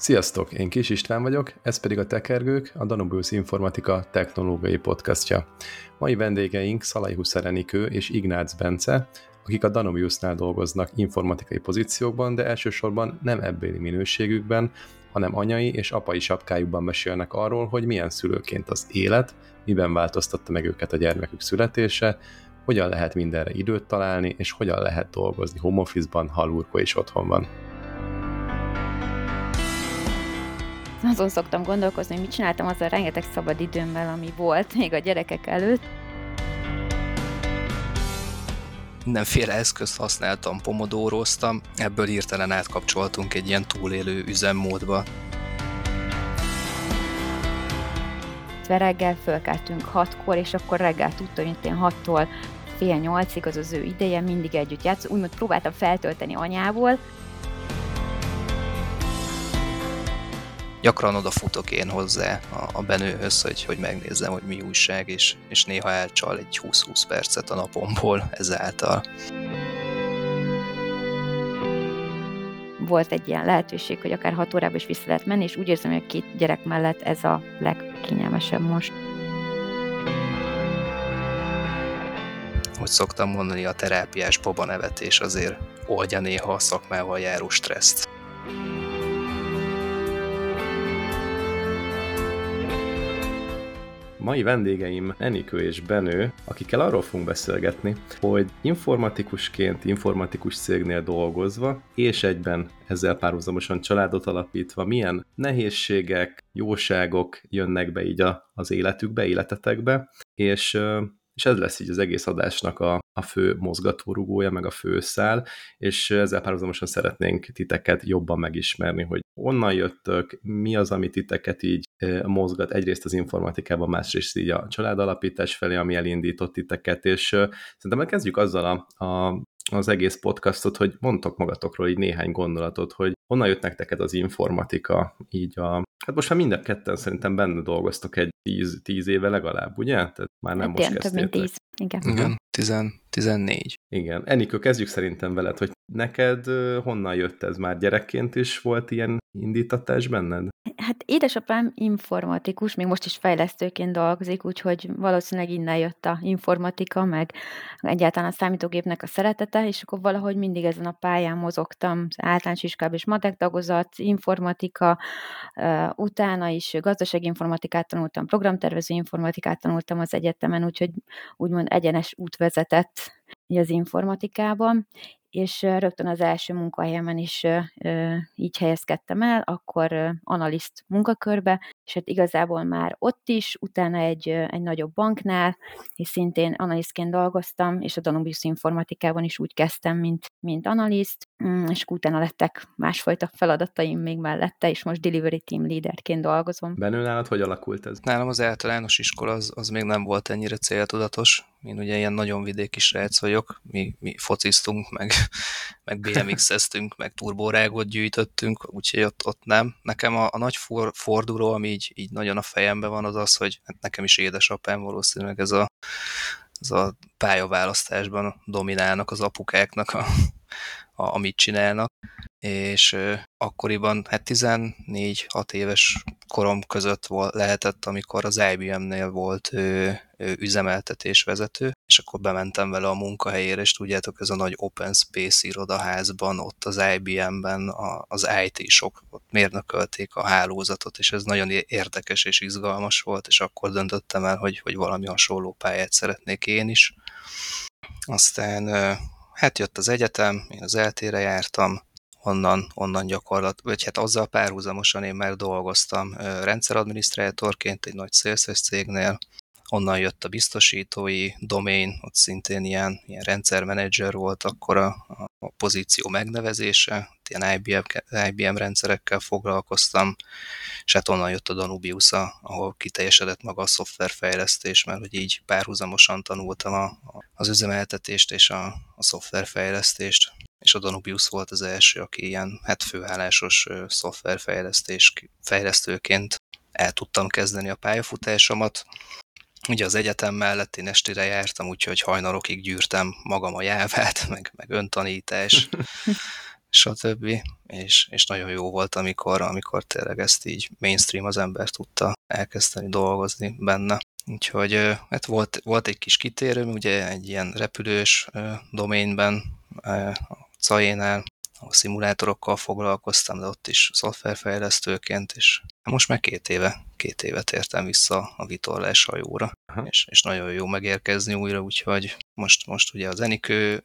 Sziasztok, én Kis István vagyok, ez pedig a Tekergők, a Danubius Informatika technológiai podcastja. Mai vendégeink Szalai Huszerenikő és Ignác Bence, akik a Danubiusnál dolgoznak informatikai pozíciókban, de elsősorban nem ebbéli minőségükben, hanem anyai és apai sapkájukban mesélnek arról, hogy milyen szülőként az élet, miben változtatta meg őket a gyermekük születése, hogyan lehet mindenre időt találni, és hogyan lehet dolgozni home office-ban, ha is otthon van. azon szoktam gondolkozni, hogy mit csináltam az a rengeteg szabad időmmel, ami volt még a gyerekek előtt. Mindenféle eszközt használtam, pomodóroztam, ebből írtelen átkapcsoltunk egy ilyen túlélő üzemmódba. Reggel fölkeltünk hatkor, és akkor reggel tudtam, hogy én hattól fél nyolcig az az ő ideje, mindig együtt játszunk. Úgymond próbáltam feltölteni anyából, gyakran odafutok én hozzá a, a benőhöz, hogy, hogy megnézzem, hogy mi újság, és, és néha elcsal egy 20-20 percet a napomból ezáltal. Volt egy ilyen lehetőség, hogy akár 6 órába is vissza lehet menni, és úgy érzem, hogy a két gyerek mellett ez a legkényelmesebb most. Hogy szoktam mondani, a terápiás boba nevetés azért oldja néha a szakmával járó stresszt. Mai vendégeim Enikő és Benő, akikkel arról fogunk beszélgetni, hogy informatikusként, informatikus cégnél dolgozva, és egyben ezzel párhuzamosan családot alapítva, milyen nehézségek, jóságok jönnek be így az életükbe, életetekbe, és és ez lesz így az egész adásnak a, a fő mozgatórugója, meg a fő szál, és ezzel párhuzamosan szeretnénk titeket jobban megismerni, hogy onnan jöttök, mi az, ami titeket így mozgat, egyrészt az informatikában, másrészt így a családalapítás felé, ami elindított titeket, és szerintem kezdjük azzal a, a az egész podcastot, hogy mondtok magatokról így néhány gondolatot, hogy honnan jött nektek az informatika, így a... Hát most már minden ketten szerintem benne dolgoztok egy tíz, tíz éve legalább, ugye? Tehát már nem hát most kezdtétek. Több mint tíz. Igen. Igen, tizen, 14. Igen. Enikő, kezdjük szerintem veled, hogy neked honnan jött ez? Már gyerekként is volt ilyen indítatás benned? Hát édesapám informatikus, még most is fejlesztőként dolgozik, úgyhogy valószínűleg innen jött a informatika, meg egyáltalán a számítógépnek a szeretete, és akkor valahogy mindig ezen a pályán mozogtam, általános iskolában is matek tagozat, informatika, utána is gazdasági informatikát tanultam, programtervező informatikát tanultam az egyetemen, úgyhogy úgymond egyenes út vezetett az informatikában, és rögtön az első munkahelyemen is így helyezkedtem el, akkor analiszt munkakörbe, és hát igazából már ott is, utána egy, egy nagyobb banknál, és szintén analisztként dolgoztam, és a Danubius informatikában is úgy kezdtem, mint, mint analiszt, mm, és utána lettek másfajta feladataim még mellette, és most delivery team leaderként dolgozom. Bennő nálad hogy alakult ez? Nálam az általános iskola az, az még nem volt ennyire céltudatos. Én ugye ilyen nagyon vidéki srác vagyok, mi, mi fociztunk, meg, meg BMX-eztünk, meg turbórágot gyűjtöttünk, úgyhogy ott, ott nem. Nekem a, a nagy for, forduló, ami így, így nagyon a fejemben van, az az, hogy hát nekem is édesapám valószínűleg ez a, ez a pályaválasztásban dominálnak az apukáknak a, a, amit csinálnak, és akkoriban hát 14-6 éves korom között volt, lehetett, amikor az IBM-nél volt ő, ő üzemeltetésvezető, és akkor bementem vele a munkahelyére, és tudjátok, ez a nagy open space irodaházban, ott az IBM-ben az IT-sok ott mérnökölték a hálózatot, és ez nagyon érdekes és izgalmas volt, és akkor döntöttem el, hogy, hogy valami hasonló pályát szeretnék én is. Aztán hát jött az egyetem, én az eltére jártam, onnan, onnan gyakorlat, vagy hát azzal párhuzamosan én már dolgoztam rendszeradminisztrátorként egy nagy szélszes cégnél, onnan jött a biztosítói domain, ott szintén ilyen, ilyen rendszermenedzser volt akkor a, a pozíció megnevezése, ilyen IBM, IBM rendszerekkel foglalkoztam, és hát onnan jött a Danubius, ahol kiteljesedett maga a szoftverfejlesztés, mert hogy így párhuzamosan tanultam a, az üzemeltetést és a, a szoftverfejlesztést és a Danubius volt az első, aki ilyen hát főállásos szoftverfejlesztés fejlesztőként el tudtam kezdeni a pályafutásomat. Ugye az egyetem mellett én estére jártam, úgyhogy hajnalokig gyűrtem magam a jávát, meg, meg öntanítás, stb. És, és nagyon jó volt, amikor, amikor tényleg ezt így mainstream az ember tudta elkezdeni dolgozni benne. Úgyhogy hát volt, volt egy kis kitérő, ugye egy ilyen repülős doménben, a CAE-nál, a szimulátorokkal foglalkoztam, de ott is szoftverfejlesztőként, és most már két éve, két éve tértem vissza a vitorlás hajóra, és, és nagyon jó megérkezni újra, úgyhogy most, most ugye az Enikő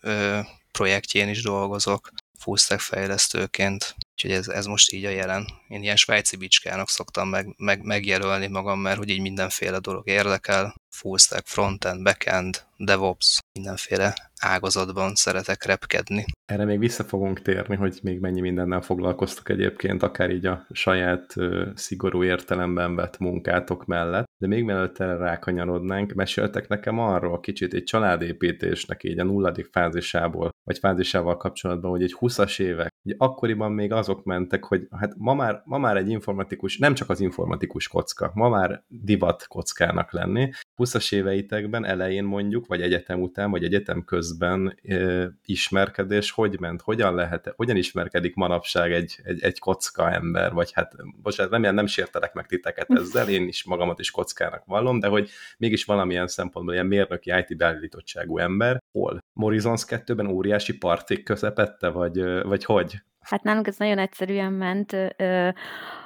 projektjén is dolgozok, fullstack fejlesztőként, úgyhogy ez, ez most így a jelen. Én ilyen svájci bicskának szoktam meg, meg, megjelölni magam, mert hogy így mindenféle dolog érdekel, fullstack, frontend, backend, DevOps, mindenféle ágazatban szeretek repkedni. Erre még vissza fogunk térni, hogy még mennyi mindennel foglalkoztok egyébként, akár így a saját uh, szigorú értelemben vett munkátok mellett. De még mielőtt erre rákanyarodnánk, meséltek nekem arról kicsit egy családépítésnek így a nulladik fázisából, vagy fázisával kapcsolatban, hogy egy 20-as évek, hogy akkoriban még azok mentek, hogy hát ma már, ma már egy informatikus, nem csak az informatikus kocka, ma már divat kockának lenni. 20-as éveitekben elején mondjuk, vagy egyetem után, vagy egyetem közben e, ismerkedés hogy ment? Hogyan lehet, hogyan ismerkedik manapság egy, egy, egy kocka ember? Vagy hát, bocsánat, remélem nem sértelek meg titeket ezzel, én is magamat is kockának vallom, de hogy mégis valamilyen szempontból ilyen mérnöki IT beállítottságú ember, hol? Morizons 2-ben óriási partik közepette, vagy, vagy hogy? Hát nálunk ez nagyon egyszerűen ment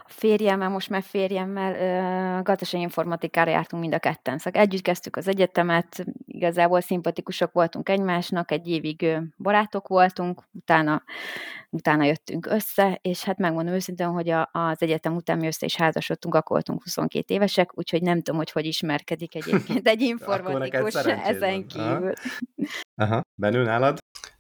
férjemmel, most már férjemmel gazdasági informatikára jártunk mind a ketten. Szóval együtt kezdtük az egyetemet, igazából szimpatikusak voltunk egymásnak, egy évig barátok voltunk, utána, utána jöttünk össze, és hát megmondom őszintén, hogy a, az egyetem után mi össze is házasodtunk, akkor voltunk 22 évesek, úgyhogy nem tudom, hogy hogy ismerkedik egyébként egy informatikus ezen kívül. Aha. Aha. Benő nálad?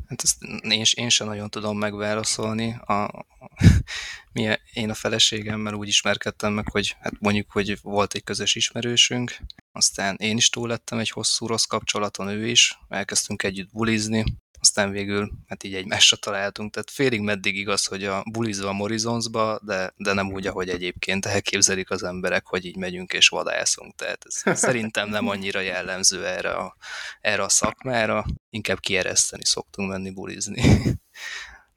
Hát ezt én, én sem nagyon tudom megválaszolni. A, mi, én a feleségemmel úgy ismerkedtem meg, hogy hát mondjuk, hogy volt egy közös ismerősünk, aztán én is túl lettem egy hosszú rossz kapcsolaton, ő is, elkezdtünk együtt bulizni, aztán végül hát így egymásra találtunk, tehát félig meddig igaz, hogy a bulizva a Morizonsba, de, de nem úgy, ahogy egyébként elképzelik az emberek, hogy így megyünk és vadászunk, tehát ez szerintem nem annyira jellemző erre a, erre a szakmára, inkább kiereszteni szoktunk menni bulizni.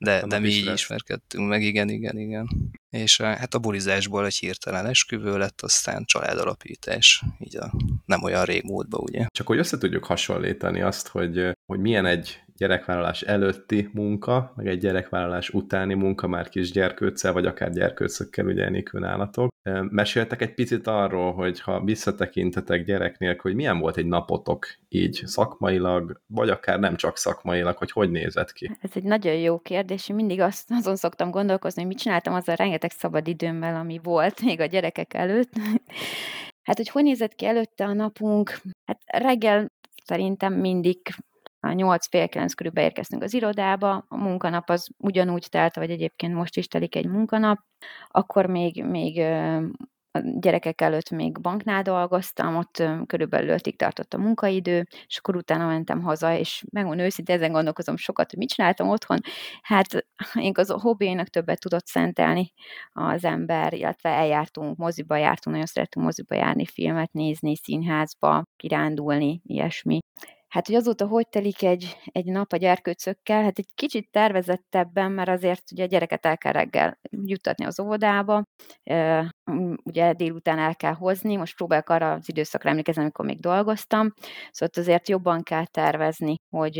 De, de mi így lesz. ismerkedtünk meg, igen, igen, igen. És eh, hát a bulizásból egy hirtelen esküvő lett, aztán családalapítás, így a nem olyan régmúltban, ugye. Csak hogy össze tudjuk hasonlítani azt, hogy, eh, hogy milyen egy gyerekvállalás előtti munka, meg egy gyerekvállalás utáni munka már kis gyerkőccel, vagy akár gyerkőcökkel, ugye Enikő állatok. Meséltek egy picit arról, hogy ha visszatekintetek gyerek nélkül, hogy milyen volt egy napotok így szakmailag, vagy akár nem csak szakmailag, hogy hogy nézett ki? Ez egy nagyon jó kérdés. Én mindig azt, azon szoktam gondolkozni, hogy mit csináltam azzal rengeteg szabad időmmel, ami volt még a gyerekek előtt. Hát, hogy hogy nézett ki előtte a napunk? Hát reggel szerintem mindig 8 fél 9 körül beérkeztünk az irodába, a munkanap az ugyanúgy telt, vagy egyébként most is telik egy munkanap, akkor még, még a gyerekek előtt még banknál dolgoztam, ott körülbelül ötig tartott a munkaidő, és akkor utána mentem haza, és megmondom őszintén, ezen gondolkozom sokat, hogy mit csináltam otthon. Hát én az a hobbiainak többet tudott szentelni az ember, illetve eljártunk, moziba jártunk, nagyon szeretünk moziba járni, filmet nézni, színházba, kirándulni, ilyesmi. Hát, hogy azóta hogy telik egy, egy nap a gyerkőcökkel, hát egy kicsit tervezettebben, mert azért ugye a gyereket el kell reggel juttatni az óvodába, ugye délután el kell hozni, most próbálok arra az időszakra emlékezni, amikor még dolgoztam, szóval azért jobban kell tervezni, hogy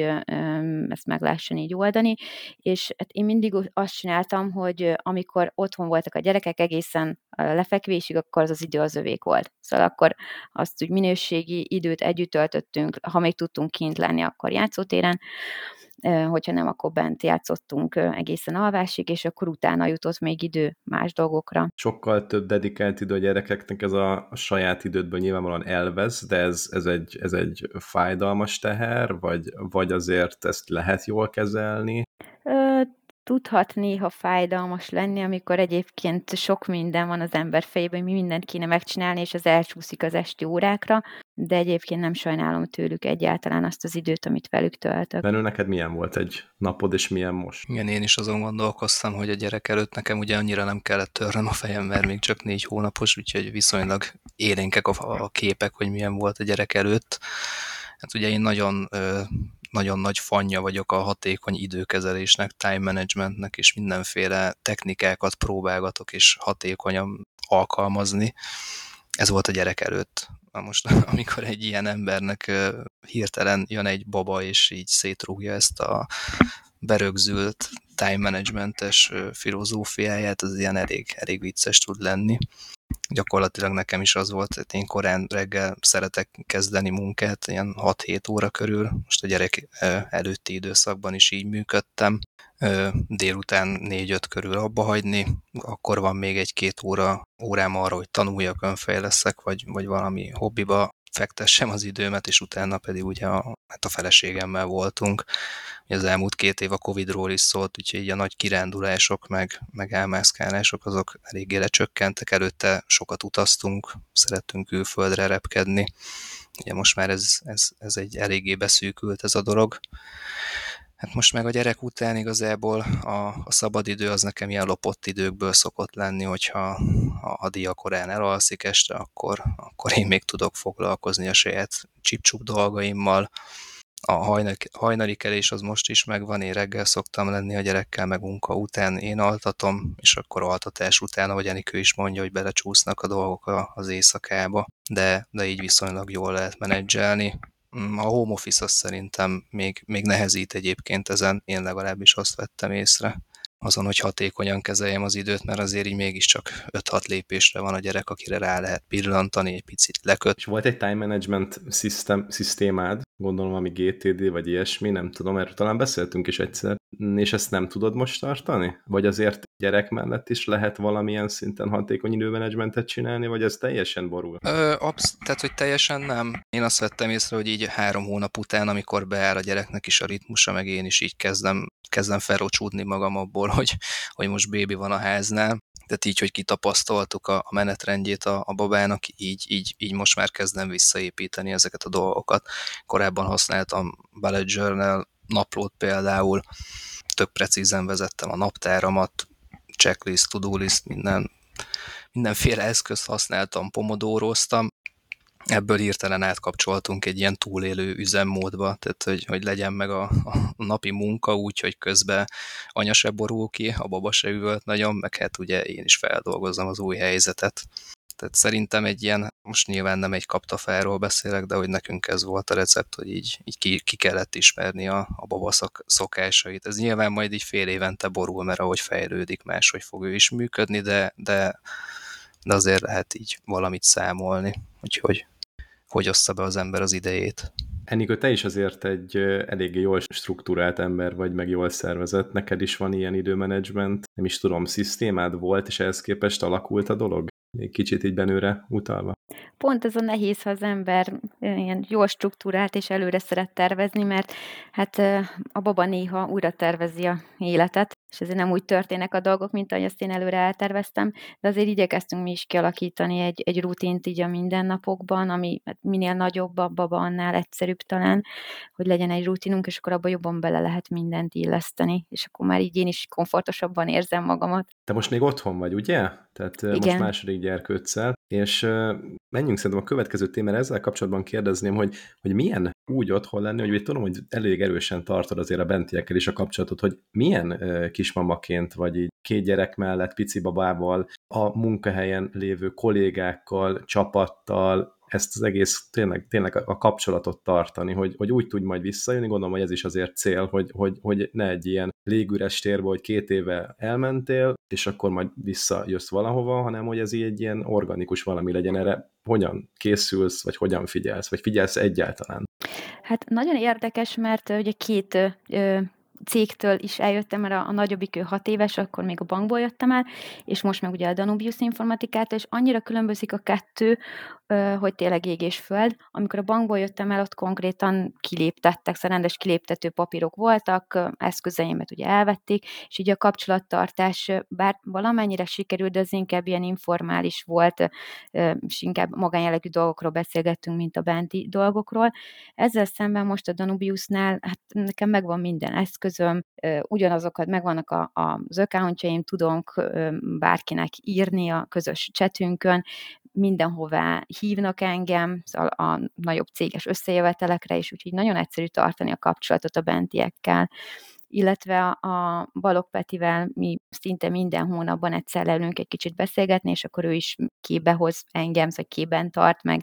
ezt meg lehessen így oldani, és hát én mindig azt csináltam, hogy amikor otthon voltak a gyerekek egészen lefekvésig, akkor az az idő az övék volt. Szóval akkor azt úgy minőségi időt együtt töltöttünk, ha még tudtunk kint lenni, akkor játszótéren, hogyha nem, akkor bent játszottunk egészen alvásig, és akkor utána jutott még idő más dolgokra. Sokkal több dedikált idő a gyerekeknek, ez a, a saját idődből nyilvánvalóan elvesz, de ez, ez, egy, ez egy fájdalmas teher, vagy, vagy azért ezt lehet jól kezelni? Tudhat néha fájdalmas lenni, amikor egyébként sok minden van az ember fejében, hogy mi mindent kéne megcsinálni, és az elcsúszik az esti órákra, de egyébként nem sajnálom tőlük egyáltalán azt az időt, amit velük töltök. Benő, neked milyen volt egy napod, és milyen most? Igen, én is azon gondolkoztam, hogy a gyerek előtt nekem ugye annyira nem kellett törnöm a fejem, mert még csak négy hónapos, úgyhogy viszonylag élénkek a, a képek, hogy milyen volt a gyerek előtt. Hát ugye én nagyon nagyon nagy fanya vagyok a hatékony időkezelésnek, time managementnek, és mindenféle technikákat próbálgatok, és hatékonyan alkalmazni. Ez volt a gyerek előtt. Na most, amikor egy ilyen embernek hirtelen jön egy baba, és így szétrúgja ezt a berögzült time managementes filozófiáját, az ilyen elég, elég vicces tud lenni. Gyakorlatilag nekem is az volt, hogy én korán reggel szeretek kezdeni munkát, ilyen 6-7 óra körül. Most a gyerek előtti időszakban is így működtem. Délután 4-5 körül abba hagyni, akkor van még egy-két óra órám arra, hogy tanuljak, önfejleszek, vagy, vagy valami hobbiba fektessem az időmet, és utána pedig ugye a, hát a feleségemmel voltunk. Ugye az elmúlt két év a Covid-ról is szólt, úgyhogy a nagy kirándulások, meg, meg elmászkálások, azok eléggé lecsökkentek. Előtte sokat utaztunk, szerettünk külföldre repkedni. Ugye most már ez, ez, ez egy eléggé beszűkült ez a dolog. Hát most meg a gyerek után igazából a, a szabadidő az nekem ilyen lopott időkből szokott lenni, hogyha a, a diakorán elalszik este, akkor, akkor én még tudok foglalkozni a saját csipcsup dolgaimmal. A hajnali, hajnali kelés az most is megvan, én reggel szoktam lenni a gyerekkel, meg munka után én altatom, és akkor altatás után, ahogy Enikő is mondja, hogy belecsúsznak a dolgok az éjszakába, de, de így viszonylag jól lehet menedzselni a home office az szerintem még, még nehezít egyébként ezen, én legalábbis azt vettem észre. Azon, hogy hatékonyan kezeljem az időt, mert azért így mégiscsak 5-6 lépésre van a gyerek, akire rá lehet pillantani, egy picit leköt. És volt egy time management system, szisztémád, gondolom ami GTD vagy ilyesmi, nem tudom, erről talán beszéltünk is egyszer, és ezt nem tudod most tartani? Vagy azért gyerek mellett is lehet valamilyen szinten hatékony időmenedzsmentet csinálni, vagy ez teljesen borul? Ö, absz- tehát, hogy teljesen nem. Én azt vettem észre, hogy így három hónap után, amikor beáll a gyereknek is a ritmusa, meg én is így kezdem, kezdem felrocsúdni magam abból, hogy, hogy most bébi van a háznál, tehát így, hogy kitapasztaltuk a, a menetrendjét a, a babának, így, így, így most már kezdem visszaépíteni ezeket a dolgokat. Korábban használtam bullet journal naplót például, tök precízen vezettem a naptáramat, checklist, to-do list, minden, mindenféle eszközt használtam, pomodóroztam, ebből hirtelen átkapcsoltunk egy ilyen túlélő üzemmódba, tehát hogy, hogy legyen meg a, a napi munka úgy, hogy közben anya se borul ki, a baba se üvölt nagyon, meg hát ugye én is feldolgozom az új helyzetet. Tehát szerintem egy ilyen, most nyilván nem egy kaptafáról beszélek, de hogy nekünk ez volt a recept, hogy így, így ki, ki kellett ismerni a, a baba szok, szokásait. Ez nyilván majd így fél évente borul, mert ahogy fejlődik, máshogy fog ő is működni, de, de, de azért lehet így valamit számolni. Úgyhogy hogy ossza be az ember az idejét. Enikő, te is azért egy eléggé jól struktúrált ember vagy, meg jól szervezett. Neked is van ilyen időmenedzsment, nem is tudom, szisztémád volt, és ehhez képest alakult a dolog? Kicsit így benőre utalva. Pont ez a nehéz, ha az ember ilyen jól struktúrált és előre szeret tervezni, mert hát a baba néha újra tervezi a életet, és ezért nem úgy történnek a dolgok, mint ahogy azt én előre elterveztem, de azért igyekeztünk mi is kialakítani egy, egy rutint így a mindennapokban, ami hát minél nagyobb a baba, annál egyszerűbb talán, hogy legyen egy rutinunk, és akkor abban jobban bele lehet mindent illeszteni, és akkor már így én is komfortosabban érzem magamat. Te most még otthon vagy, ugye? Tehát Igen. most második gyerkőccel, és menjünk szerintem a következő témára ezzel kapcsolatban kérdezném, hogy, hogy milyen úgy otthon lenni, hogy tudom, hogy elég erősen tartod azért a bentiekkel is a kapcsolatot, hogy milyen kismamaként, vagy így két gyerek mellett, pici babával, a munkahelyen lévő kollégákkal, csapattal, ezt az egész tényleg, tényleg a kapcsolatot tartani, hogy, hogy úgy tudj majd visszajönni, gondolom, hogy ez is azért cél, hogy, hogy, hogy ne egy ilyen légüres térbe, hogy két éve elmentél, és akkor majd visszajössz valahova, hanem hogy ez így egy ilyen organikus valami legyen erre. Hogyan készülsz, vagy hogyan figyelsz, vagy figyelsz egyáltalán? Hát nagyon érdekes, mert ugye két cégtől is eljöttem, mert a, a nagyobbik ő hat éves, akkor még a bankból jöttem el, és most meg ugye a Danubius informatikától, és annyira különbözik a kettő, hogy tényleg ég és föld. Amikor a bankból jöttem el, ott konkrétan kiléptettek, szóval rendes kiléptető papírok voltak, eszközeimet ugye elvették, és így a kapcsolattartás, bár valamennyire sikerült, de az inkább ilyen informális volt, és inkább magánjellegű dolgokról beszélgettünk, mint a benti dolgokról. Ezzel szemben most a Danubiusnál, hát nekem megvan minden eszközöm, ugyanazokat megvannak a, a, az accountjaim, tudom bárkinek írni a közös csetünkön, mindenhová hívnak engem, szóval a nagyobb céges összejövetelekre is, úgyhogy nagyon egyszerű tartani a kapcsolatot a bentiekkel illetve a Balog Petivel mi szinte minden hónapban egyszer leülünk egy kicsit beszélgetni, és akkor ő is képbe hoz engem, vagy képben tart meg.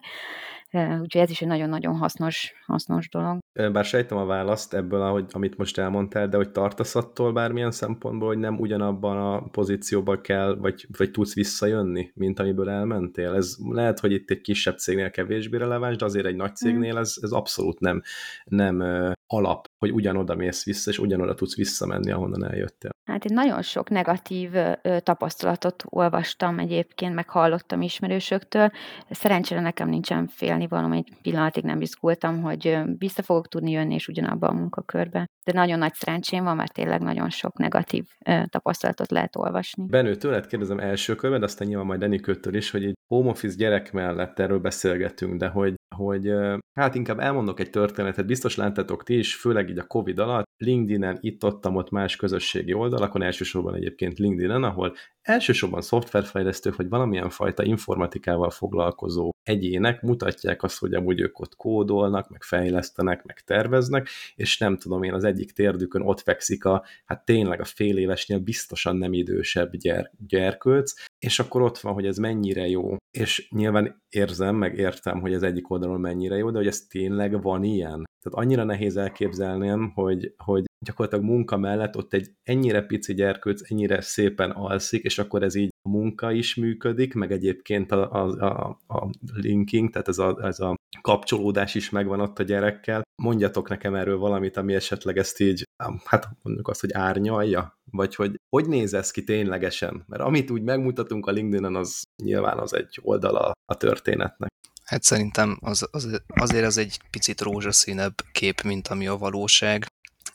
Úgyhogy ez is egy nagyon-nagyon hasznos, hasznos dolog. Bár sejtem a választ ebből, ahogy, amit most elmondtál, de hogy tartasz attól bármilyen szempontból, hogy nem ugyanabban a pozícióban kell, vagy, vagy tudsz visszajönni, mint amiből elmentél? Ez lehet, hogy itt egy kisebb cégnél kevésbé releváns, de azért egy nagy cégnél ez, ez abszolút nem, nem alap, hogy ugyanoda mész vissza, és ugyanoda tudsz visszamenni, ahonnan eljöttél. Hát én nagyon sok negatív tapasztalatot olvastam egyébként, meg hallottam ismerősöktől. Szerencsére nekem nincsen félni valami, egy pillanatig nem izgultam, hogy vissza fogok tudni jönni, és ugyanabba a munkakörbe. De nagyon nagy szerencsém van, mert tényleg nagyon sok negatív tapasztalatot lehet olvasni. Benő, tőled kérdezem első körben, de aztán nyilván majd Enikőtől is, hogy egy home office gyerek mellett erről beszélgetünk, de hogy hogy hát inkább elmondok egy történetet, biztos láttátok ti is, főleg így a Covid alatt, LinkedIn-en, itt-ottam ott más közösségi oldalakon, elsősorban egyébként LinkedIn-en, ahol elsősorban szoftverfejlesztők, vagy valamilyen fajta informatikával foglalkozó egyének mutatják azt, hogy amúgy ők ott kódolnak, meg fejlesztenek, meg terveznek, és nem tudom én, az egyik térdükön ott fekszik a, hát tényleg a fél évesnél biztosan nem idősebb gyerk, gyerkőc, és akkor ott van, hogy ez mennyire jó, és nyilván érzem, meg értem, hogy az egyik oldalon mennyire jó, de hogy ez tényleg van ilyen. Tehát annyira nehéz elképzelnem, hogy, hogy gyakorlatilag munka mellett ott egy ennyire pici gyerkőc ennyire szépen alszik, és akkor ez így a munka is működik, meg egyébként a, a, a, a linking, tehát ez a, ez a kapcsolódás is megvan ott a gyerekkel. Mondjatok nekem erről valamit, ami esetleg ezt így, hát mondjuk azt, hogy árnyalja, vagy hogy hogy néz ez ki ténylegesen? Mert amit úgy megmutatunk a LinkedIn-en, az nyilván az egy oldala a történetnek. Hát szerintem az, az, azért az egy picit rózsaszínebb kép, mint ami a valóság.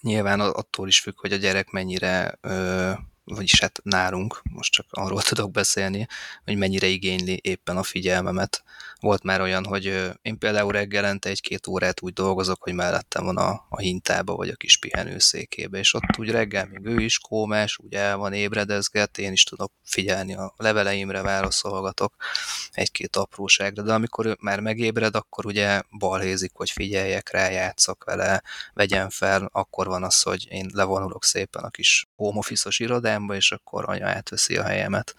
Nyilván attól is függ, hogy a gyerek mennyire ö, vagyis hát nálunk, most csak arról tudok beszélni, hogy mennyire igényli éppen a figyelmemet. Volt már olyan, hogy én például reggelente egy-két órát úgy dolgozok, hogy mellettem van a, a hintába, vagy a kis pihenőszékébe, és ott úgy reggel még ő is kómás, úgy el van ébredezget, én is tudok figyelni a leveleimre, válaszolgatok egy-két apróságra, de amikor ő már megébred, akkor ugye balhézik, hogy figyeljek rá, játszok vele, vegyen fel, akkor van az, hogy én levonulok szépen a kis home irodámba, és akkor anya átveszi a helyemet.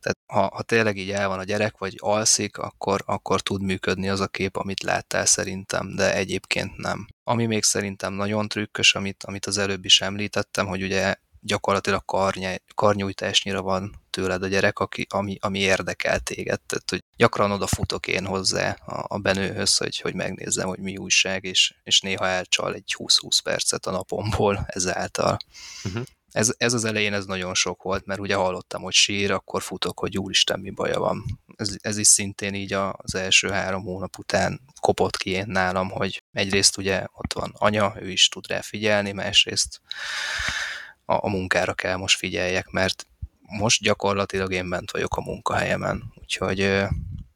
Tehát ha, ha tényleg így el van a gyerek, vagy alszik, akkor, akkor tud működni az a kép, amit láttál szerintem, de egyébként nem. Ami még szerintem nagyon trükkös, amit, amit az előbb is említettem, hogy ugye gyakorlatilag karny, karnyújtásnyira van tőled a gyerek, aki, ami, ami érdekel téged. Tehát, hogy gyakran odafutok én hozzá a, a benőhöz, hogy, hogy megnézzem, hogy mi újság, és, és néha elcsal egy 20-20 percet a napomból ezáltal. Uh-huh ez, ez az elején ez nagyon sok volt, mert ugye hallottam, hogy sír, akkor futok, hogy úristen, mi baja van. Ez, ez is szintén így az első három hónap után kopott ki én nálam, hogy egyrészt ugye ott van anya, ő is tud rá figyelni, másrészt a, a munkára kell most figyeljek, mert most gyakorlatilag én bent vagyok a munkahelyemen, úgyhogy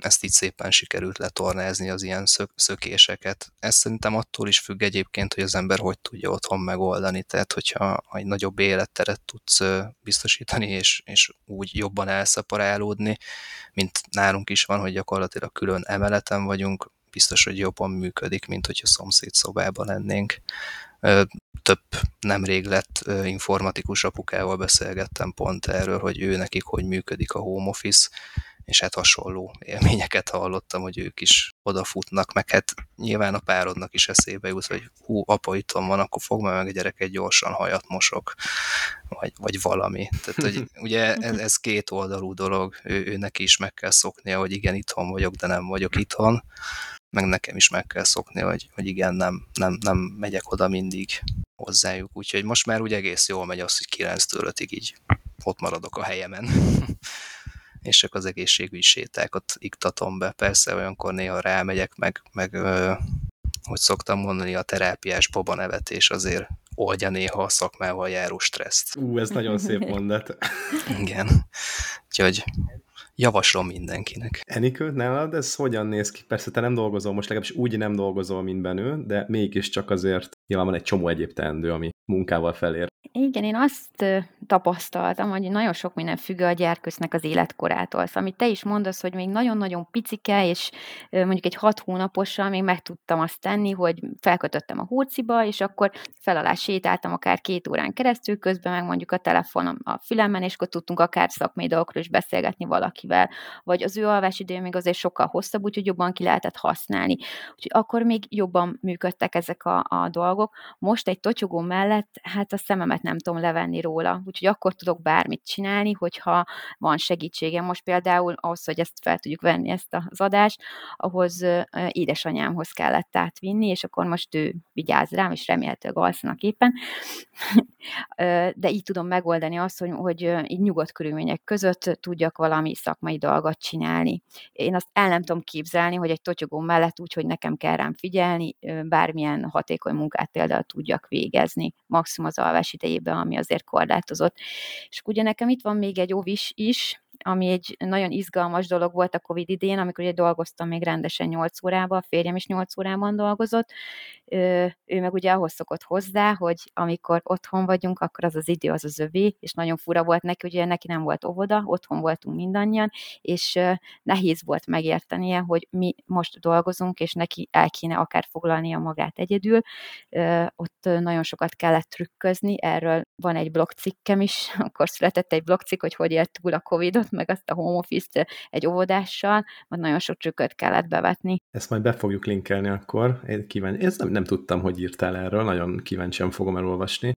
ezt így szépen sikerült letornázni az ilyen szök, szökéseket. Ez szerintem attól is függ egyébként, hogy az ember hogy tudja otthon megoldani, tehát hogyha egy nagyobb életteret tudsz biztosítani, és, és úgy jobban elszaporálódni, mint nálunk is van, hogy gyakorlatilag külön emeleten vagyunk, biztos, hogy jobban működik, mint hogyha szomszéd szobában lennénk. Több nemrég lett informatikus apukával beszélgettem pont erről, hogy ő nekik hogy működik a home office, és hát hasonló élményeket hallottam, hogy ők is odafutnak, meg hát nyilván a párodnak is eszébe jut, hogy hú, apa itt van, akkor fog meg a gyereket gyorsan hajat mosok, vagy, vagy valami. Tehát, hogy ugye ez, ez két oldalú dolog, ő, ő neki is meg kell szoknia, hogy igen, itthon vagyok, de nem vagyok itthon, meg nekem is meg kell szokni, hogy, hogy igen, nem, nem, nem megyek oda mindig hozzájuk. Úgyhogy most már úgy egész jól megy az, hogy 9 től így ott maradok a helyemen. és csak az egészségügyi sétákat iktatom be. Persze olyankor néha rámegyek, meg, meg hogy szoktam mondani, a terápiás baba nevetés azért oldja néha a szakmával járó stresszt. Ú, ez nagyon szép mondat. Igen. Úgyhogy javaslom mindenkinek. Enikő, nálad ez hogyan néz ki? Persze te nem dolgozol most, legalábbis úgy nem dolgozol, mint benő, de mégiscsak azért nyilván van egy csomó egyéb teendő, ami munkával felér. Igen, én azt tapasztaltam, hogy nagyon sok minden függ a gyerkősznek az életkorától. Szóval, amit te is mondasz, hogy még nagyon-nagyon picike, és mondjuk egy hat hónaposan még meg tudtam azt tenni, hogy felkötöttem a hurciba, és akkor fel alá sétáltam akár két órán keresztül, közben meg mondjuk a telefonom a fülemben, és akkor tudtunk akár szakmai dolgokról is beszélgetni valakivel, vagy az ő alvásidő még azért sokkal hosszabb, úgyhogy jobban ki lehetett használni. Úgyhogy akkor még jobban működtek ezek a, a dolgok. Most egy totyogó mellett, hát a szememet nem tudom levenni róla, úgyhogy akkor tudok bármit csinálni, hogyha van segítségem. Most például ahhoz, hogy ezt fel tudjuk venni, ezt az adást, ahhoz édesanyámhoz kellett átvinni, és akkor most ő vigyáz rám, és remélhetőleg alszanak éppen. De így tudom megoldani azt, hogy, hogy így nyugodt körülmények között tudjak valami szakmai dolgot csinálni. Én azt el nem tudom képzelni, hogy egy totyogó mellett úgy, hogy nekem kell rám figyelni, bármilyen hatékony munkát például tudjak végezni, maximum az alvás idejében, ami azért korlátozott. És ugye nekem itt van még egy óvis is, ami egy nagyon izgalmas dolog volt a Covid idén, amikor ugye dolgoztam még rendesen 8 órában, a férjem is 8 órában dolgozott, ő meg ugye ahhoz szokott hozzá, hogy amikor otthon vagyunk, akkor az az idő az az övé, és nagyon fura volt neki, ugye neki nem volt óvoda, otthon voltunk mindannyian, és nehéz volt megértenie, hogy mi most dolgozunk, és neki el kéne akár foglalnia magát egyedül. Ott nagyon sokat kellett trükközni, erről van egy blogcikkem is, akkor született egy blogcikk, hogy hogy élt túl a Covid-ot, meg azt a home office-t egy óvodással, vagy nagyon sok trükköt kellett bevetni. Ezt majd be fogjuk linkelni akkor. Én kíváncsi. Ezt nem, nem tudtam, hogy írtál erről, nagyon kíváncsian fogom elolvasni.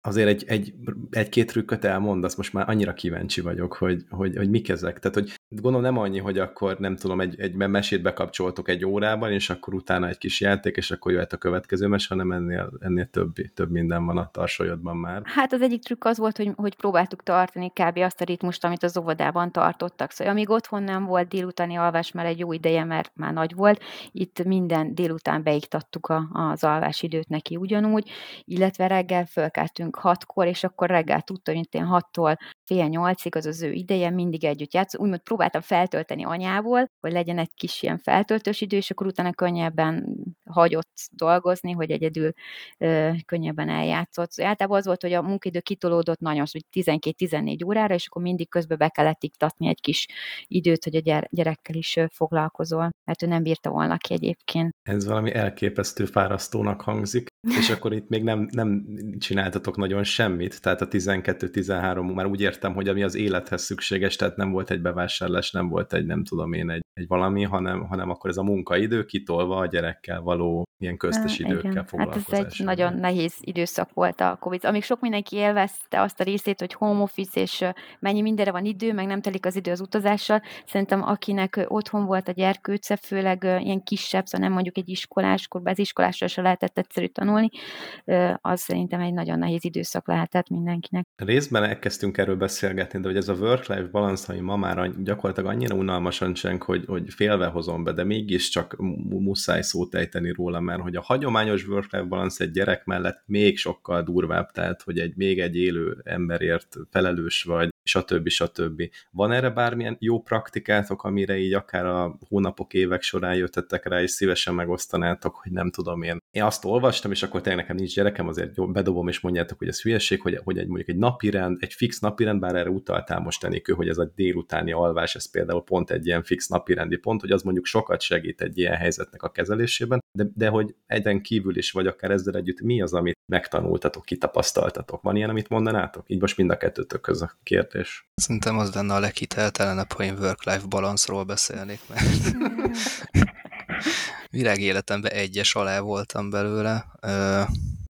Azért egy, egy, egy-két trükköt elmondasz, most már annyira kíváncsi vagyok, hogy, hogy, hogy mik ezek. Tehát, hogy gondolom nem annyi, hogy akkor nem tudom, egy, egy mesét bekapcsoltok egy órában, és akkor utána egy kis játék, és akkor jöhet a következő mes, hanem ennél, ennél több, több minden van a tarsolyodban már. Hát az egyik trükk az volt, hogy, hogy próbáltuk tartani kb. azt a ritmust, amit az óvodában tartottak. Szóval amíg otthon nem volt délutáni alvás, már egy jó ideje, mert már nagy volt, itt minden délután beiktattuk a, az alvásidőt neki ugyanúgy, illetve reggel fölkeltünk hatkor, és akkor reggel tudta, hogy én hattól fél nyolcig, az az ő ideje, mindig együtt játszunk. Úgymond próbáltam feltölteni anyából, hogy legyen egy kis ilyen feltöltős idő, és akkor utána könnyebben hagyott dolgozni, hogy egyedül ö, könnyebben eljátszott. Szóval általában az volt, hogy a munkaidő kitolódott nagyon, hogy 12-14 órára, és akkor mindig közben be kellett iktatni egy kis időt, hogy a gyerekkel is foglalkozol, mert ő nem bírta volna ki egyébként. Ez valami elképesztő fárasztónak hangzik, és akkor itt még nem, nem csináltatok nagyon semmit, tehát a 12-13, már úgy értem, hogy ami az élethez szükséges, tehát nem volt egy bevásárlás, nem volt egy nem tudom én egy, egy valami, hanem, hanem akkor ez a munkaidő kitolva a gyerekkel való ilyen köztes időkkel Igen. foglalkozás. Hát ez egy nagyon nehéz időszak volt a Covid. Amíg sok mindenki élvezte azt a részét, hogy home office, és mennyi mindenre van idő, meg nem telik az idő az utazással, szerintem akinek otthon volt a gyerkőce, főleg ilyen kisebb, szóval nem mondjuk egy iskolás, korban az iskolásra se lehetett egyszerű tanulni, az szerintem egy nagyon nehéz időszak lehetett mindenkinek. Részben elkezdtünk erről beszélgetni, de hogy ez a work-life balance, ami ma már gyakorlatilag annyira unalmasan csenk, hogy, hogy félve hozom be, de mégiscsak muszáj szót ejteni róla, mert hogy a hagyományos work-life balance egy gyerek mellett még sokkal durvább, tehát hogy egy még egy élő emberért felelős vagy, stb. stb. Van erre bármilyen jó praktikátok, amire így akár a hónapok, évek során jöttetek rá, és szívesen megosztanátok, hogy nem tudom én. Én azt olvastam, és akkor tényleg nekem nincs gyerekem, azért jó, bedobom, és mondjátok, hogy ez hülyeség, hogy, hogy egy, mondjuk egy napirend, egy fix napirend, bár erre utaltál most Enikő, hogy ez a délutáni alvás, ez például pont egy ilyen fix napirendi pont, hogy az mondjuk sokat segít egy ilyen helyzetnek a kezelésében, de, de hogy egyen kívül is, vagy akár ezzel együtt, mi az, amit megtanultatok, kitapasztaltatok? Van ilyen, amit mondanátok? Így most mind a kettőtök köz a kérdés. Szerintem az lenne a leghiteltelenebb, ha én work-life balanszról beszélnék, mert virág életemben egyes alá voltam belőle.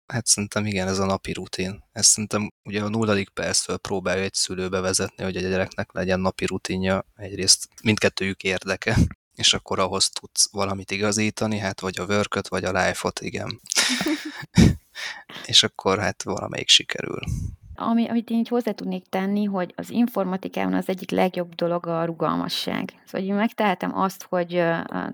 Hát szerintem igen, ez a napi rutin. Ezt szerintem ugye a nulladik perctől próbálja egy szülő bevezetni, hogy egy gyereknek legyen napi rutinja, egyrészt mindkettőjük érdeke, és akkor ahhoz tudsz valamit igazítani, hát vagy a work vagy a life-ot, igen. és akkor hát valamelyik sikerül. Ami, amit én így hozzá tudnék tenni, hogy az informatikában az egyik legjobb dolog a rugalmasság. Szóval én megtehetem azt, hogy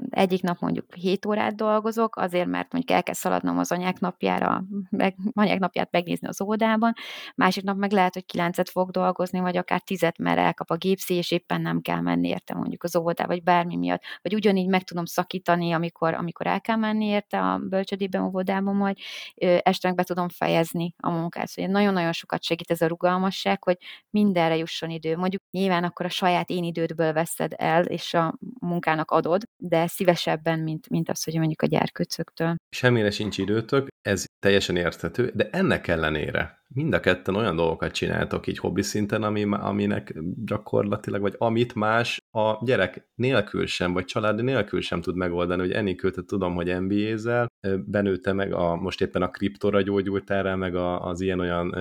egyik nap mondjuk 7 órát dolgozok, azért, mert mondjuk el kell szaladnom az anyák napjára, meg, anyák napját megnézni az óvodában, másik nap meg lehet, hogy 9-et fog dolgozni, vagy akár 10-et, mert elkap a gépszi, és éppen nem kell menni érte mondjuk az óvodába, vagy bármi miatt. Vagy ugyanígy meg tudom szakítani, amikor, amikor el kell menni érte a bölcsödében, óvodában majd, este meg be tudom fejezni a munkát. Szóval nagyon-nagyon sokat segít ez a rugalmasság, hogy mindenre jusson idő. Mondjuk nyilván akkor a saját én idődből veszed el, és a munkának adod, de szívesebben, mint, mint az, hogy mondjuk a gyerkőcöktől. Semmire sincs időtök, ez teljesen érthető, de ennek ellenére mind a ketten olyan dolgokat csináltok így hobbi szinten, ami, aminek gyakorlatilag, vagy amit más a gyerek nélkül sem, vagy család nélkül sem tud megoldani, hogy Enikőt tudom, hogy NBA-zel, benőtte meg a, most éppen a kriptora gyógyultál rá, meg a, az ilyen-olyan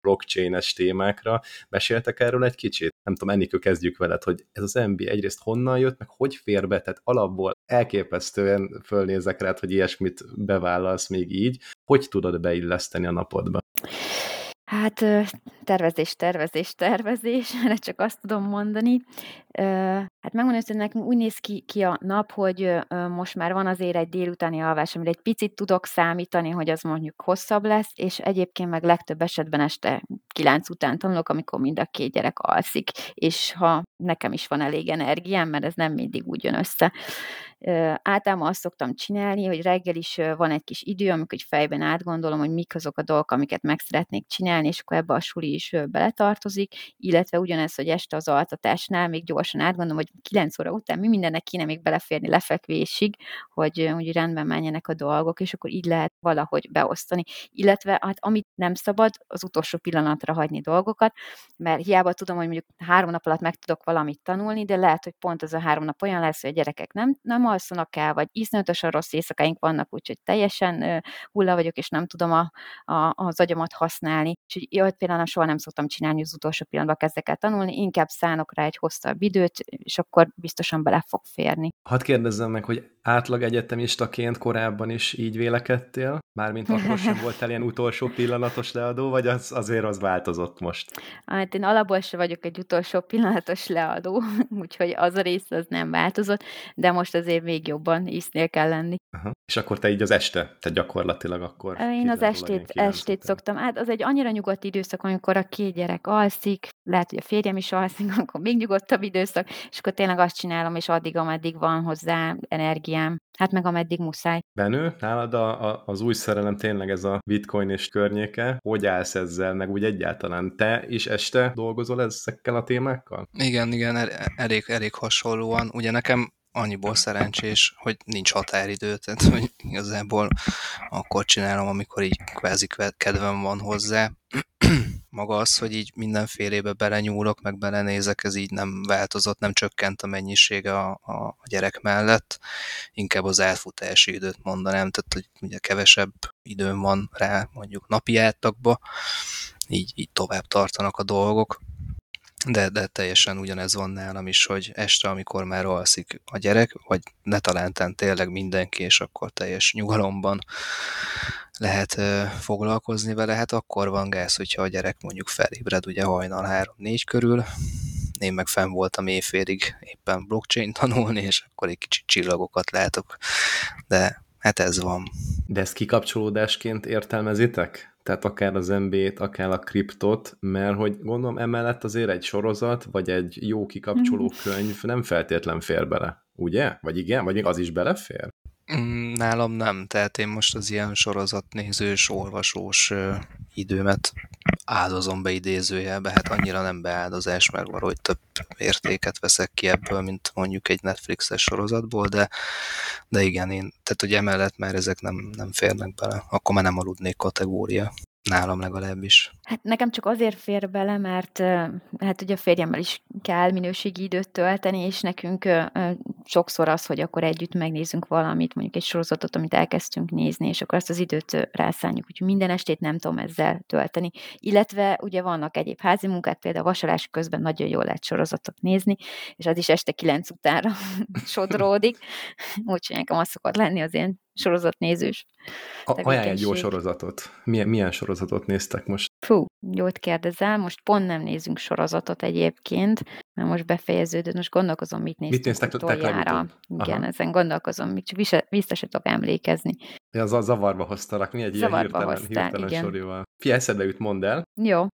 blockchain-es témákra. Meséltek erről egy kicsit? Nem tudom, Enikő, kezdjük veled, hogy ez az NBA egyrészt honnan jött, meg hogy fér be, tehát alapból elképesztően fölnézek rád, hogy ilyesmit bevállalsz még így, hogy tudod beilleszteni a napodba? Hát tervezés, tervezés, tervezés, erre csak azt tudom mondani. Hát megmondom, hogy nekünk úgy néz ki, ki a nap, hogy most már van azért egy délutáni alvás, amire egy picit tudok számítani, hogy az mondjuk hosszabb lesz, és egyébként meg legtöbb esetben este kilenc után tanulok, amikor mind a két gyerek alszik, és ha nekem is van elég energiám, mert ez nem mindig úgy jön össze. Általában azt szoktam csinálni, hogy reggel is van egy kis idő, amikor egy fejben átgondolom, hogy mik azok a dolgok, amiket meg szeretnék csinálni, és akkor ebbe a suli is beletartozik, illetve ugyanez, hogy este az altatásnál még gyorsan átgondolom, hogy 9 óra után mi mindennek kéne még beleférni lefekvésig, hogy úgy rendben menjenek a dolgok, és akkor így lehet valahogy beosztani. Illetve hát amit nem szabad, az utolsó pillanatra hagyni dolgokat, mert hiába tudom, hogy mondjuk három nap alatt meg tudok valamit tanulni, de lehet, hogy pont az a három nap olyan lesz, hogy a gyerekek nem, nem alszanak el, vagy iszonyatosan rossz éjszakáink vannak, úgyhogy teljesen hulla vagyok, és nem tudom a, a, az agyamat használni. Úgyhogy jött például soha nem szoktam csinálni, az utolsó pillanatban kezdek el tanulni, inkább szánok rá egy hosszabb időt, és akkor biztosan bele fog férni. Hadd kérdezzem meg, hogy átlag egyetemistaként korábban is így vélekedtél? Mármint akkor sem voltál ilyen utolsó pillanatos leadó, vagy az, azért az változott most? Hát én alapból se vagyok egy utolsó pillanatos leadó, úgyhogy az a rész az nem változott, de most azért még jobban isznél kell lenni. Aha. És akkor te így az este, te gyakorlatilag akkor... Én az estét, estét szoktam. Hát az egy annyira nyugodt időszak, amikor a két gyerek alszik, lehet, hogy a férjem is alszik, akkor még nyugodtabb időszak, és akkor tényleg azt csinálom, és addig, ameddig van hozzá energiám. Hát meg ameddig muszáj. Benő, nálad a, a, az új szerelem tényleg ez a bitcoin és környéke. Hogy állsz ezzel, meg úgy egyáltalán te is este dolgozol ezekkel a témákkal? Igen, igen, elég, elég hasonlóan. Ugye nekem annyiból szerencsés, hogy nincs határidő, tehát hogy igazából akkor csinálom, amikor így kvázi kedvem van hozzá. Maga az, hogy így mindenfélébe belenyúlok, meg belenézek, ez így nem változott, nem csökkent a mennyisége a, a gyerek mellett, inkább az elfutási időt mondanám, tehát hogy ugye kevesebb időm van rá mondjuk napi átlagba, így, így tovább tartanak a dolgok. De, de teljesen ugyanez van nálam is, hogy este, amikor már alszik a gyerek, vagy ne talántán tényleg mindenki, és akkor teljes nyugalomban lehet ö, foglalkozni vele, hát akkor van gáz, hogyha a gyerek mondjuk felébred ugye hajnal 3-4 körül, én meg fenn voltam éjfélig éppen blockchain tanulni, és akkor egy kicsit csillagokat látok, de hát ez van. De ezt kikapcsolódásként értelmezitek? tehát akár az MB-t, akár a kriptot, mert hogy gondolom emellett azért egy sorozat, vagy egy jó kikapcsoló mhm. könyv nem feltétlen fér bele, ugye? Vagy igen? Vagy az is belefér? Mm, nálam nem, tehát én most az ilyen sorozatnézős, olvasós időmet áldozom be idézőjelbe, hát annyira nem beáldozás, mert valahogy több értéket veszek ki ebből, mint mondjuk egy Netflixes sorozatból, de, de igen, én, tehát hogy emellett már ezek nem, nem férnek bele, akkor már nem aludnék kategória. Nálam legalábbis. Hát nekem csak azért fér bele, mert hát ugye a férjemmel is kell minőségi időt tölteni, és nekünk sokszor az, hogy akkor együtt megnézzünk valamit, mondjuk egy sorozatot, amit elkezdtünk nézni, és akkor azt az időt rászálljuk, úgyhogy minden estét nem tudom ezzel tölteni. Illetve ugye vannak egyéb házi munkák, például vasalás közben nagyon jól lehet sorozatot nézni, és az is este kilenc utánra sodródik, úgyhogy nekem az szokott lenni az én sorozatnézős. Ajánlj egy jó sorozatot. Milyen, milyen sorozatot néztek most? Fú, jót kérdezel. Most pont nem nézünk sorozatot egyébként, mert most befejeződött. Most gondolkozom, mit néztünk mit néztek utoljára. Igen, Aha. ezen gondolkozom, mit vissza se tudok emlékezni. Ja, az a zavarba hoztalak. Mi egy zavarba ilyen hirtelen, hoztál, hirtelen igen. sorival. Fia, eszedbe jut, mondd el. Jó.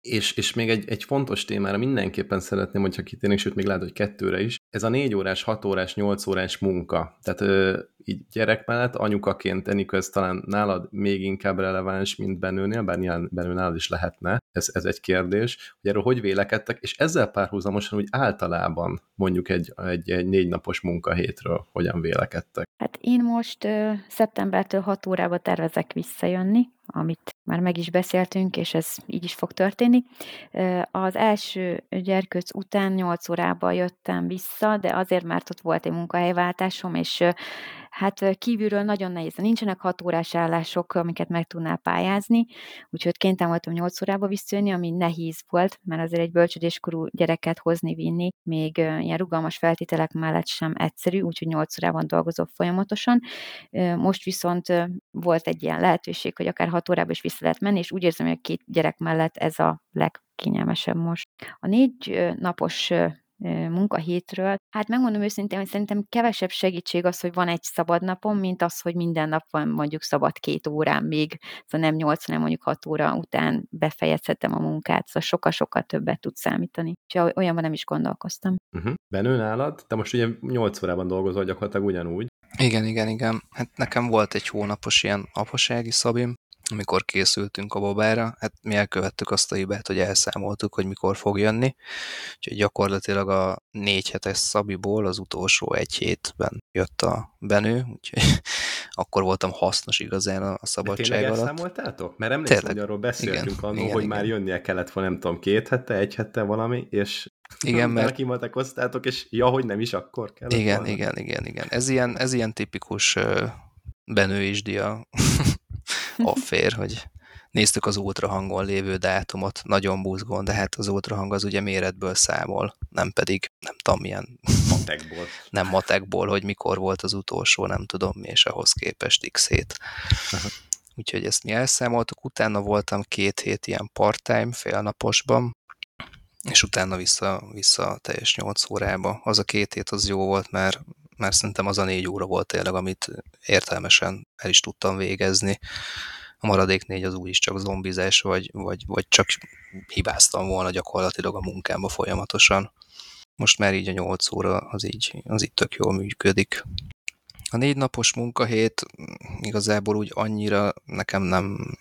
És, és még egy, egy fontos témára mindenképpen szeretném, hogyha kitérnénk, sőt még lehet, hogy kettőre is. Ez a négy órás, hat órás, nyolc órás munka. Tehát ö, így gyerek mellett anyukaként, Enikő, ez talán nálad még inkább releváns, mint bennőnél, bár nyilván bennő nálad is lehetne, ez, ez egy kérdés, hogy erről hogy vélekedtek, és ezzel párhuzamosan úgy általában mondjuk egy, egy, egy négy napos munkahétről hogyan vélekedtek? Hát én most ö, szeptembertől 6 órába tervezek visszajönni, amit már meg is beszéltünk, és ez így is fog történni. Az első gyerkőc után 8 órába jöttem vissza, de azért, mert ott volt egy munkahelyváltásom, és hát kívülről nagyon nehéz. Nincsenek hat órás állások, amiket meg tudnál pályázni, úgyhogy kénytelen voltam 8 órába visszajönni, ami nehéz volt, mert azért egy bölcsödéskorú gyereket hozni, vinni, még ilyen rugalmas feltételek mellett sem egyszerű, úgyhogy 8 órában dolgozok folyamatosan. Most viszont volt egy ilyen lehetőség, hogy akár 6 órába is vissza lehet menni, és úgy érzem, hogy a két gyerek mellett ez a legkényelmesebb most. A négy napos munkahétről. Hát megmondom őszintén, hogy szerintem kevesebb segítség az, hogy van egy szabad napom, mint az, hogy minden nap van mondjuk szabad két órán még, szóval nem nyolc, hanem mondjuk hat óra után befejezhetem a munkát, szóval sokkal-sokkal többet tud számítani. Úgyhogy olyanban nem is gondolkoztam. Uh-huh. Benő nálad? Te most ugye nyolc órában dolgozol gyakorlatilag ugyanúgy. Igen, igen, igen. Hát nekem volt egy hónapos ilyen apasági szabim, amikor készültünk a babára, hát mi elkövettük azt a hibát, hogy elszámoltuk, hogy mikor fog jönni, úgyhogy gyakorlatilag a négy hetes szabiból az utolsó egy hétben jött a benő, úgyhogy akkor voltam hasznos igazán a szabadság De alatt. elszámoltátok? Mert emlékszem, Tényleg, hogy arról beszéltünk igen, hogy igen. már jönnie kellett volna, nem tudom, két hete, egy hete valami, és igen, mert... kimatekoztátok, és ja, hogy nem is akkor kell. Igen, volna. igen, igen, igen. Ez ilyen, ez ilyen tipikus uh, benőisdia affér, hogy néztük az ultrahangon lévő dátumot, nagyon buzgón, de hát az ultrahang az ugye méretből számol, nem pedig nem tudom milyen matekból. nem matekból, hogy mikor volt az utolsó, nem tudom mi, és ahhoz képest x-ét. Úgyhogy ezt mi elszámoltuk, utána voltam két hét ilyen part-time, félnaposban, és utána vissza, vissza teljes 8 órába. Az a két hét az jó volt, mert, mert szerintem az a négy óra volt tényleg, amit értelmesen el is tudtam végezni. A maradék négy az úgyis csak zombizás, vagy, vagy, vagy csak hibáztam volna gyakorlatilag a munkámba folyamatosan. Most már így a 8 óra az így, az így tök jól működik. A négy napos munkahét igazából úgy annyira nekem nem,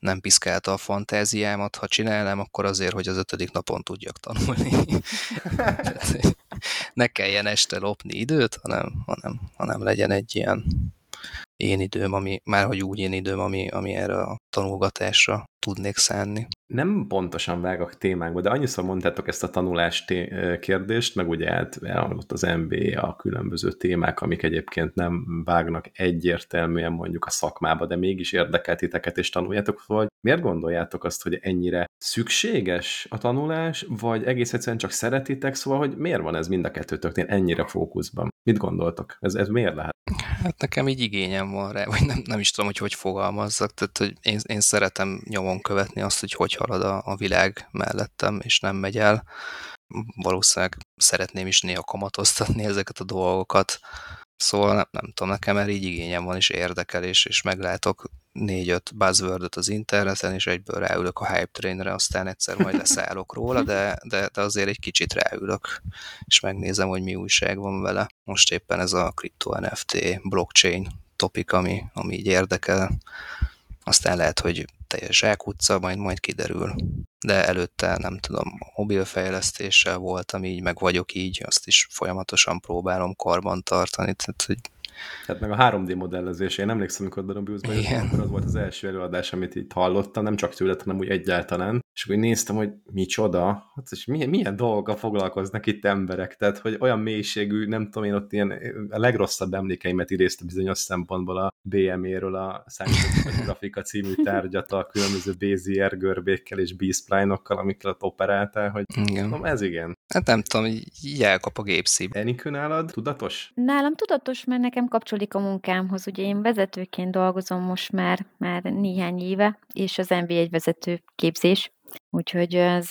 nem piszkálta a fantáziámat. Ha csinálnám, akkor azért, hogy az ötödik napon tudjak tanulni. ne kelljen este lopni időt, hanem, hanem, hanem legyen egy ilyen én időm, ami, már hogy úgy én időm, ami, ami erre a tanulgatásra tudnék szánni. Nem pontosan vágok témákba, de annyiszor mondtátok ezt a tanulás kérdést, meg ugye elhangzott az MBA, a különböző témák, amik egyébként nem vágnak egyértelműen mondjuk a szakmába, de mégis érdekel titeket, és tanuljátok, hogy miért gondoljátok azt, hogy ennyire szükséges a tanulás, vagy egész egyszerűen csak szeretitek, szóval, hogy miért van ez mind a kettőtöknél ennyire fókuszban? Mit gondoltok? Ez, ez miért lehet? Hát nekem így igényem van rá, vagy nem, nem is tudom, hogy hogy fogalmazzak, tehát hogy én, én szeretem nyomon követni azt, hogy hogy halad a, a világ mellettem, és nem megy el. Valószínűleg szeretném is néha kamatoztatni ezeket a dolgokat, Szóval nem, nem tudom, nekem már így igényem van, és érdekel, és, és meglátok négy-öt buzzword az interneten, és egyből ráülök a hype trainre, aztán egyszer majd leszállok róla, de, de, de azért egy kicsit ráülök, és megnézem, hogy mi újság van vele. Most éppen ez a kripto NFT blockchain topik, ami, ami így érdekel. Aztán lehet, hogy teljes zsákutca, majd majd kiderül. De előtte nem tudom, mobilfejlesztéssel voltam így, meg vagyok így, azt is folyamatosan próbálom karban tartani, tehát hogy Hát meg a 3D modellezés, én emlékszem, amikor Daron Bluesban akkor az volt az első előadás, amit itt hallottam, nem csak tőled, hanem úgy egyáltalán, és akkor néztem, hogy micsoda, hát és milyen, milyen dolgokkal foglalkoznak itt emberek, tehát hogy olyan mélységű, nem tudom én ott ilyen a legrosszabb emlékeimet idézte bizonyos szempontból a BME-ről a számítógépes grafika című tárgyat a különböző Bézier görbékkel és B-spline-okkal, amikkel ott operáltál, hogy igen. Mondom, ez igen. Hát nem tudom, így elkap a gépszív. Enikő nálad tudatos? Nálam tudatos, mert nekem kapcsolódik a munkámhoz. Ugye én vezetőként dolgozom most már, már néhány éve, és az MBA egy vezető képzés, úgyhogy ez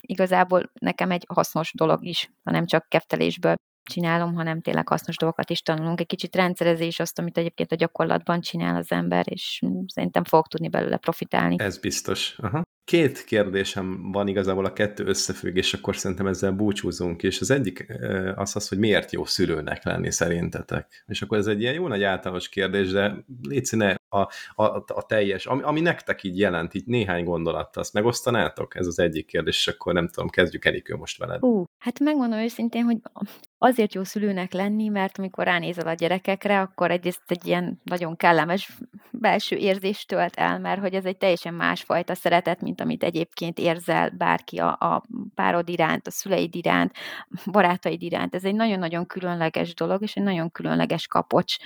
igazából nekem egy hasznos dolog is, ha nem csak keftelésből csinálom, hanem tényleg hasznos dolgokat is tanulunk. Egy kicsit rendszerezés azt, amit egyébként a gyakorlatban csinál az ember, és szerintem fog tudni belőle profitálni. Ez biztos. Aha. Két kérdésem van igazából a kettő összefügg, és akkor szerintem ezzel búcsúzunk is. Az egyik az az, hogy miért jó szülőnek lenni szerintetek? És akkor ez egy ilyen jó nagy általános kérdés, de légy ne a, a, a teljes, ami, ami nektek így jelent, így néhány gondolattal, azt megosztanátok? Ez az egyik kérdés, és akkor nem tudom, kezdjük Enikő most veled. Hú, hát megmondom őszintén, hogy azért jó szülőnek lenni, mert amikor ránézel a gyerekekre, akkor egyrészt egy ilyen nagyon kellemes belső érzést tölt el, mert hogy ez egy teljesen másfajta szeretet, mint amit egyébként érzel bárki a, a párod iránt, a szüleid iránt, barátaid iránt. Ez egy nagyon-nagyon különleges dolog, és egy nagyon különleges kapocs,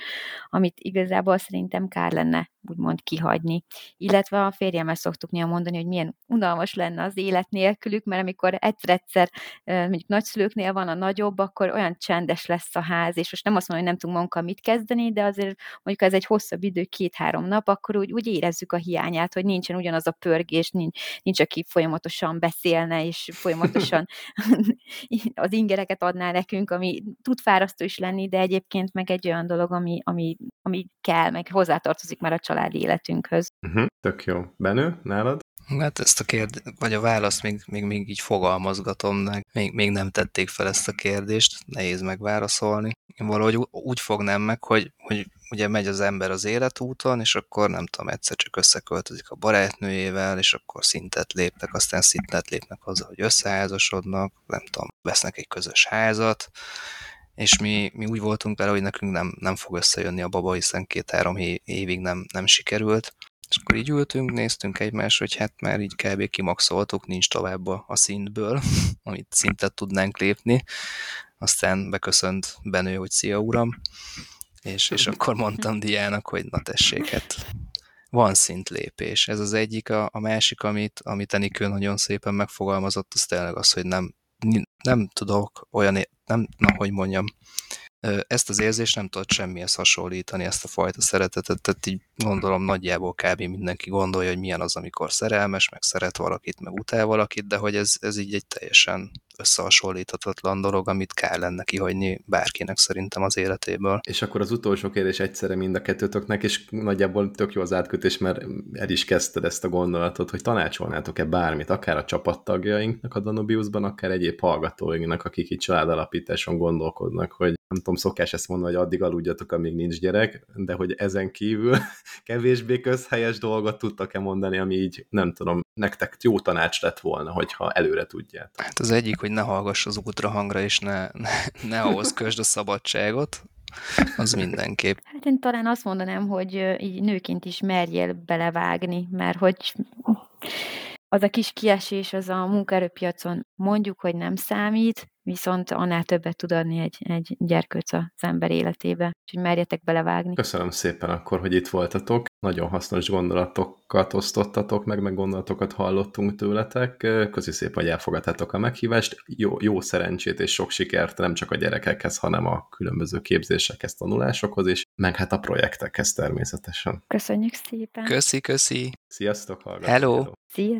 amit igazából szerintem kár lenne Hannah úgymond kihagyni. Illetve a férjemmel szoktuk néha mondani, hogy milyen unalmas lenne az élet nélkülük, mert amikor egyszer-egyszer mondjuk nagyszülőknél van a nagyobb, akkor olyan csendes lesz a ház, és most nem azt mondom, hogy nem tudunk magunkkal mit kezdeni, de azért mondjuk ez egy hosszabb idő, két-három nap, akkor úgy, úgy érezzük a hiányát, hogy nincsen ugyanaz a pörgés, nincs, nincs aki folyamatosan beszélne, és folyamatosan az ingereket adná nekünk, ami tud fárasztó is lenni, de egyébként meg egy olyan dolog, ami, ami, ami kell, meg hozzátartozik már a családi életünkhöz. Uh-huh, tök jó. Benő, nálad? Hát ezt a kérdést, vagy a választ még, még, még így fogalmazgatom, meg még, még nem tették fel ezt a kérdést, nehéz megválaszolni. Én valahogy úgy fognám meg, hogy, hogy ugye megy az ember az életúton, és akkor nem tudom, egyszer csak összeköltözik a barátnőjével, és akkor szintet lépnek, aztán szintet lépnek azzal, hogy összeházasodnak, nem tudom, vesznek egy közös házat, és mi, mi úgy voltunk vele, hogy nekünk nem, nem fog összejönni a baba, hiszen két-három évig nem, nem sikerült. És akkor így ültünk, néztünk egymás, hogy hát már így kb. kimaxoltuk, nincs tovább a, a szintből, amit szintet tudnánk lépni. Aztán beköszönt Benő, hogy szia uram, és, és akkor mondtam Diának, hogy na tessék, hát van szintlépés. Ez az egyik, a, a másik, amit, amit Enikő nagyon szépen megfogalmazott, az tényleg az, hogy nem, nem tudok olyan, nem, na, hogy mondjam, ezt az érzést nem tudod semmihez hasonlítani, ezt a fajta szeretetet, tehát így gondolom nagyjából kb. mindenki gondolja, hogy milyen az, amikor szerelmes, meg szeret valakit, meg utál valakit, de hogy ez, ez így egy teljesen összehasonlíthatatlan dolog, amit kell lenne kihagyni bárkinek szerintem az életéből. És akkor az utolsó kérdés egyszerre mind a kettőtöknek, és nagyjából tök jó az átkötés, mert el is kezdted ezt a gondolatot, hogy tanácsolnátok-e bármit, akár a csapattagjainknak a Danubiusban, akár egyéb hallgatóinknak, akik itt családalapításon gondolkodnak, hogy nem tudom, szokás ezt mondani, hogy addig aludjatok, amíg nincs gyerek, de hogy ezen kívül kevésbé közhelyes dolgot tudtak-e mondani, ami így, nem tudom, nektek jó tanács lett volna, hogyha előre tudjátok. Hát az egyik, hogy ne hallgass az útra hangra, és ne, ne, ne ahhoz kösd a szabadságot, az mindenképp. Hát én talán azt mondanám, hogy így nőként is merjél belevágni, mert hogy az a kis kiesés az a munkaerőpiacon mondjuk, hogy nem számít, viszont annál többet tud adni egy, egy gyerkőc az ember életébe. Úgyhogy merjetek belevágni. Köszönöm szépen akkor, hogy itt voltatok. Nagyon hasznos gondolatokat osztottatok meg, meg gondolatokat hallottunk tőletek. Köszi szépen, hogy elfogadtátok a meghívást. Jó, jó szerencsét és sok sikert nem csak a gyerekekhez, hanem a különböző képzésekhez, tanulásokhoz is, meg hát a projektekhez természetesen. Köszönjük szépen. Köszi, köszi. Sziasztok, hallgatók. Hello. Szia.